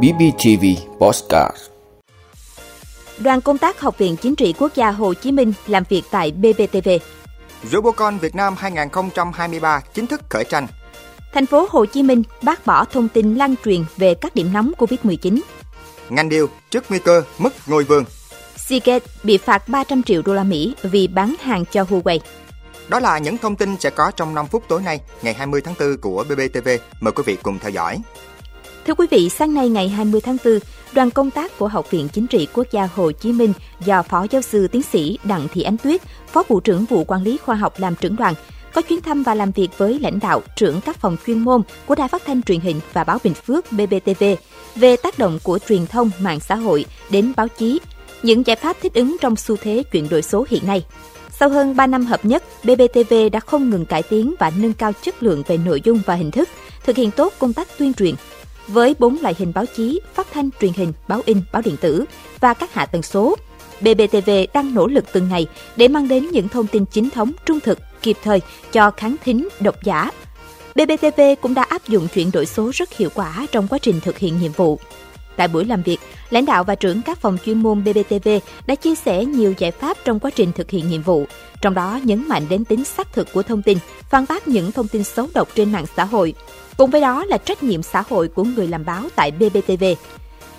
BBTV Postcard Đoàn công tác Học viện Chính trị Quốc gia Hồ Chí Minh làm việc tại BBTV. Robocon Việt Nam 2023 chính thức khởi tranh. Thành phố Hồ Chí Minh bác bỏ thông tin lan truyền về các điểm nóng Covid-19. Ngành điều trước nguy cơ mất ngôi vương. Seagate bị phạt 300 triệu đô la Mỹ vì bán hàng cho Huawei. Đó là những thông tin sẽ có trong 5 phút tối nay, ngày 20 tháng 4 của BBTV. Mời quý vị cùng theo dõi. Thưa quý vị, sáng nay ngày 20 tháng 4, đoàn công tác của Học viện Chính trị Quốc gia Hồ Chí Minh do Phó Giáo sư Tiến sĩ Đặng Thị Ánh Tuyết, Phó Vụ trưởng Vụ Quản lý Khoa học làm trưởng đoàn, có chuyến thăm và làm việc với lãnh đạo trưởng các phòng chuyên môn của Đài Phát thanh Truyền hình và Báo Bình Phước BBTV về tác động của truyền thông mạng xã hội đến báo chí, những giải pháp thích ứng trong xu thế chuyển đổi số hiện nay. Sau hơn 3 năm hợp nhất, BBTV đã không ngừng cải tiến và nâng cao chất lượng về nội dung và hình thức, thực hiện tốt công tác tuyên truyền. Với 4 loại hình báo chí, phát thanh, truyền hình, báo in, báo điện tử và các hạ tầng số, BBTV đang nỗ lực từng ngày để mang đến những thông tin chính thống, trung thực, kịp thời cho khán thính, độc giả. BBTV cũng đã áp dụng chuyển đổi số rất hiệu quả trong quá trình thực hiện nhiệm vụ. Tại buổi làm việc, lãnh đạo và trưởng các phòng chuyên môn BBTV đã chia sẻ nhiều giải pháp trong quá trình thực hiện nhiệm vụ, trong đó nhấn mạnh đến tính xác thực của thông tin, phản bác những thông tin xấu độc trên mạng xã hội. Cùng với đó là trách nhiệm xã hội của người làm báo tại BBTV.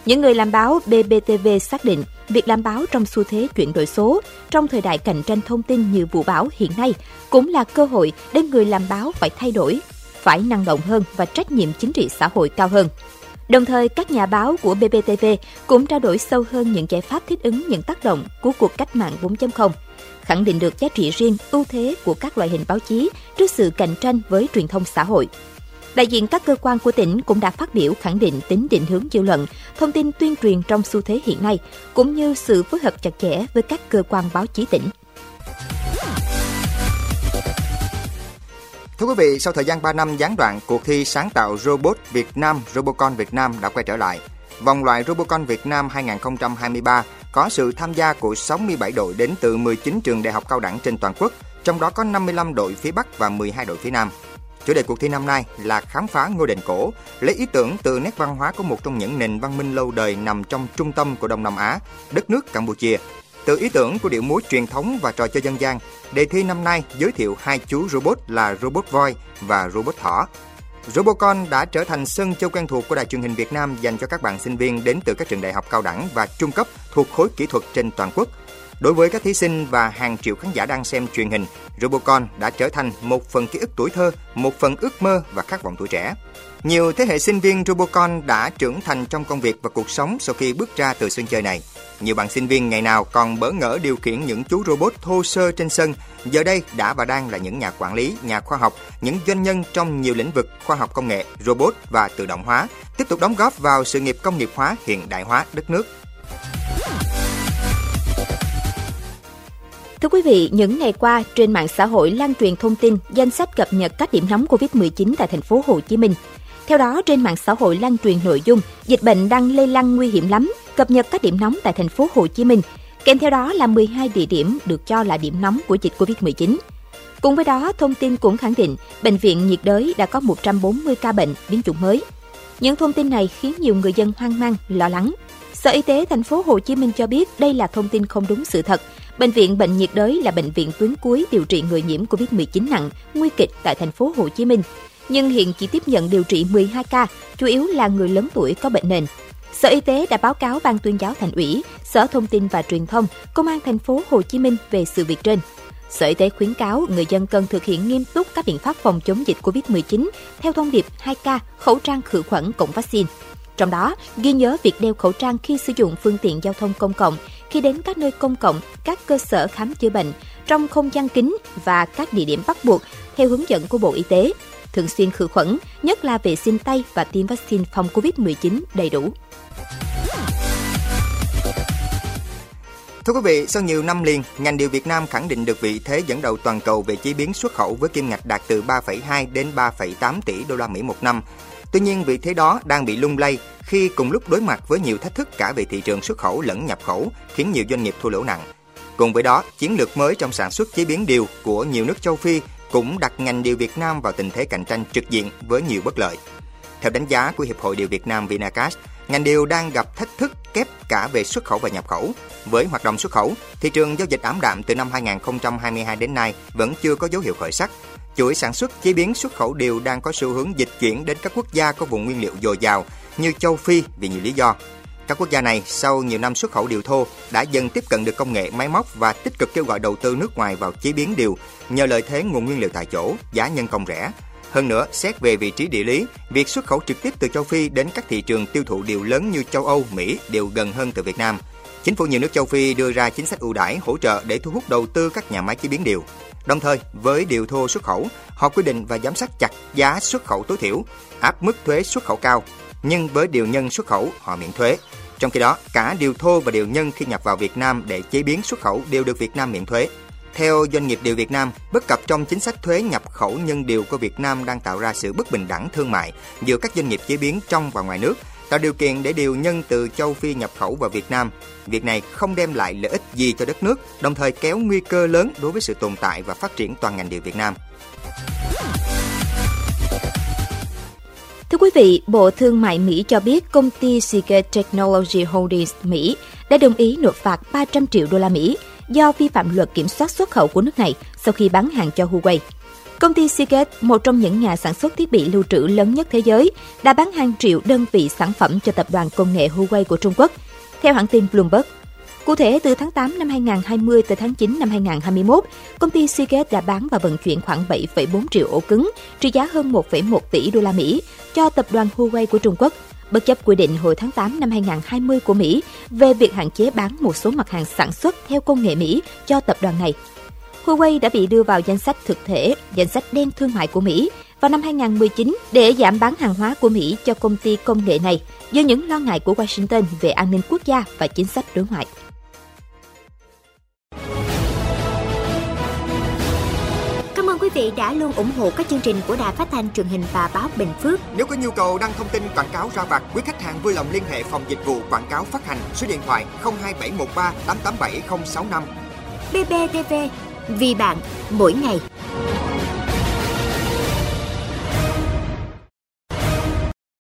Những người làm báo BBTV xác định việc làm báo trong xu thế chuyển đổi số, trong thời đại cạnh tranh thông tin như vụ báo hiện nay cũng là cơ hội để người làm báo phải thay đổi, phải năng động hơn và trách nhiệm chính trị xã hội cao hơn. Đồng thời, các nhà báo của BBTV cũng trao đổi sâu hơn những giải pháp thích ứng những tác động của cuộc cách mạng 4.0, khẳng định được giá trị riêng, ưu thế của các loại hình báo chí trước sự cạnh tranh với truyền thông xã hội. Đại diện các cơ quan của tỉnh cũng đã phát biểu khẳng định tính định hướng dư luận, thông tin tuyên truyền trong xu thế hiện nay, cũng như sự phối hợp chặt chẽ với các cơ quan báo chí tỉnh. Thưa quý vị, sau thời gian 3 năm gián đoạn, cuộc thi sáng tạo robot Việt Nam Robocon Việt Nam đã quay trở lại. Vòng loại Robocon Việt Nam 2023 có sự tham gia của 67 đội đến từ 19 trường đại học cao đẳng trên toàn quốc, trong đó có 55 đội phía Bắc và 12 đội phía Nam. Chủ đề cuộc thi năm nay là khám phá ngôi đền cổ, lấy ý tưởng từ nét văn hóa của một trong những nền văn minh lâu đời nằm trong trung tâm của Đông Nam Á, đất nước Campuchia. Từ ý tưởng của điệu múa truyền thống và trò chơi dân gian, đề thi năm nay giới thiệu hai chú robot là robot voi và robot thỏ. Robocon đã trở thành sân chơi quen thuộc của Đài truyền hình Việt Nam dành cho các bạn sinh viên đến từ các trường đại học cao đẳng và trung cấp thuộc khối kỹ thuật trên toàn quốc. Đối với các thí sinh và hàng triệu khán giả đang xem truyền hình, Robocon đã trở thành một phần ký ức tuổi thơ, một phần ước mơ và khát vọng tuổi trẻ. Nhiều thế hệ sinh viên Robocon đã trưởng thành trong công việc và cuộc sống sau khi bước ra từ sân chơi này. Nhiều bạn sinh viên ngày nào còn bỡ ngỡ điều khiển những chú robot thô sơ trên sân, giờ đây đã và đang là những nhà quản lý, nhà khoa học, những doanh nhân trong nhiều lĩnh vực khoa học công nghệ, robot và tự động hóa, tiếp tục đóng góp vào sự nghiệp công nghiệp hóa hiện đại hóa đất nước. Thưa quý vị, những ngày qua trên mạng xã hội lan truyền thông tin danh sách cập nhật các điểm nóng Covid-19 tại thành phố Hồ Chí Minh. Theo đó, trên mạng xã hội lan truyền nội dung dịch bệnh đang lây lan nguy hiểm lắm, cập nhật các điểm nóng tại thành phố Hồ Chí Minh. Kèm theo đó là 12 địa điểm được cho là điểm nóng của dịch Covid-19. Cùng với đó, thông tin cũng khẳng định bệnh viện nhiệt đới đã có 140 ca bệnh biến chủng mới. Những thông tin này khiến nhiều người dân hoang mang, lo lắng. Sở Y tế thành phố Hồ Chí Minh cho biết đây là thông tin không đúng sự thật. Bệnh viện Bệnh nhiệt đới là bệnh viện tuyến cuối điều trị người nhiễm COVID-19 nặng, nguy kịch tại thành phố Hồ Chí Minh. Nhưng hiện chỉ tiếp nhận điều trị 12 ca, chủ yếu là người lớn tuổi có bệnh nền. Sở Y tế đã báo cáo Ban tuyên giáo Thành ủy, Sở Thông tin và Truyền thông, Công an thành phố Hồ Chí Minh về sự việc trên. Sở Y tế khuyến cáo người dân cần thực hiện nghiêm túc các biện pháp phòng chống dịch COVID-19 theo thông điệp 2K, khẩu trang khử khuẩn cộng vaccine. Trong đó, ghi nhớ việc đeo khẩu trang khi sử dụng phương tiện giao thông công cộng, khi đến các nơi công cộng, các cơ sở khám chữa bệnh, trong không gian kính và các địa điểm bắt buộc theo hướng dẫn của Bộ Y tế. Thường xuyên khử khuẩn, nhất là vệ sinh tay và tiêm vaccine phòng COVID-19 đầy đủ. Thưa quý vị, sau nhiều năm liền, ngành điều Việt Nam khẳng định được vị thế dẫn đầu toàn cầu về chế biến xuất khẩu với kim ngạch đạt từ 3,2 đến 3,8 tỷ đô la Mỹ một năm. Tuy nhiên, vị thế đó đang bị lung lay khi cùng lúc đối mặt với nhiều thách thức cả về thị trường xuất khẩu lẫn nhập khẩu, khiến nhiều doanh nghiệp thua lỗ nặng. Cùng với đó, chiến lược mới trong sản xuất chế biến điều của nhiều nước châu Phi cũng đặt ngành điều Việt Nam vào tình thế cạnh tranh trực diện với nhiều bất lợi. Theo đánh giá của Hiệp hội Điều Việt Nam Vinacast, ngành điều đang gặp thách thức kép cả về xuất khẩu và nhập khẩu. Với hoạt động xuất khẩu, thị trường giao dịch ảm đạm từ năm 2022 đến nay vẫn chưa có dấu hiệu khởi sắc. Chuỗi sản xuất, chế biến, xuất khẩu điều đang có xu hướng dịch chuyển đến các quốc gia có vùng nguyên liệu dồi dào như châu Phi vì nhiều lý do. Các quốc gia này sau nhiều năm xuất khẩu điều thô đã dần tiếp cận được công nghệ máy móc và tích cực kêu gọi đầu tư nước ngoài vào chế biến điều nhờ lợi thế nguồn nguyên liệu tại chỗ, giá nhân công rẻ. Hơn nữa, xét về vị trí địa lý, việc xuất khẩu trực tiếp từ châu Phi đến các thị trường tiêu thụ điều lớn như châu Âu, Mỹ đều gần hơn từ Việt Nam. Chính phủ nhiều nước châu Phi đưa ra chính sách ưu đãi hỗ trợ để thu hút đầu tư các nhà máy chế biến điều. Đồng thời, với điều thô xuất khẩu, họ quy định và giám sát chặt giá xuất khẩu tối thiểu, áp mức thuế xuất khẩu cao, nhưng với điều nhân xuất khẩu họ miễn thuế. Trong khi đó, cả điều thô và điều nhân khi nhập vào Việt Nam để chế biến xuất khẩu đều được Việt Nam miễn thuế. Theo doanh nghiệp điều Việt Nam, bất cập trong chính sách thuế nhập khẩu nhân điều của Việt Nam đang tạo ra sự bất bình đẳng thương mại giữa các doanh nghiệp chế biến trong và ngoài nước, tạo điều kiện để điều nhân từ châu Phi nhập khẩu vào Việt Nam. Việc này không đem lại lợi ích gì cho đất nước, đồng thời kéo nguy cơ lớn đối với sự tồn tại và phát triển toàn ngành điều Việt Nam. Thưa quý vị, Bộ Thương mại Mỹ cho biết công ty Seagate Technology Holdings Mỹ đã đồng ý nộp phạt 300 triệu đô la Mỹ do vi phạm luật kiểm soát xuất khẩu của nước này sau khi bán hàng cho Huawei. Công ty Seagate, một trong những nhà sản xuất thiết bị lưu trữ lớn nhất thế giới, đã bán hàng triệu đơn vị sản phẩm cho tập đoàn công nghệ Huawei của Trung Quốc. Theo hãng tin Bloomberg, Cụ thể, từ tháng 8 năm 2020 tới tháng 9 năm 2021, công ty Seagate đã bán và vận chuyển khoảng 7,4 triệu ổ cứng, trị giá hơn 1,1 tỷ đô la Mỹ cho tập đoàn Huawei của Trung Quốc, bất chấp quy định hồi tháng 8 năm 2020 của Mỹ về việc hạn chế bán một số mặt hàng sản xuất theo công nghệ Mỹ cho tập đoàn này. Huawei đã bị đưa vào danh sách thực thể, danh sách đen thương mại của Mỹ vào năm 2019 để giảm bán hàng hóa của Mỹ cho công ty công nghệ này do những lo ngại của Washington về an ninh quốc gia và chính sách đối ngoại. Cảm ơn quý vị đã luôn ủng hộ các chương trình của Đài Phát thanh truyền hình và báo Bình Phước. Nếu có nhu cầu đăng thông tin quảng cáo ra vặt, quý khách hàng vui lòng liên hệ phòng dịch vụ quảng cáo phát hành số điện thoại 02713 887065. BBTV, vì bạn, mỗi ngày.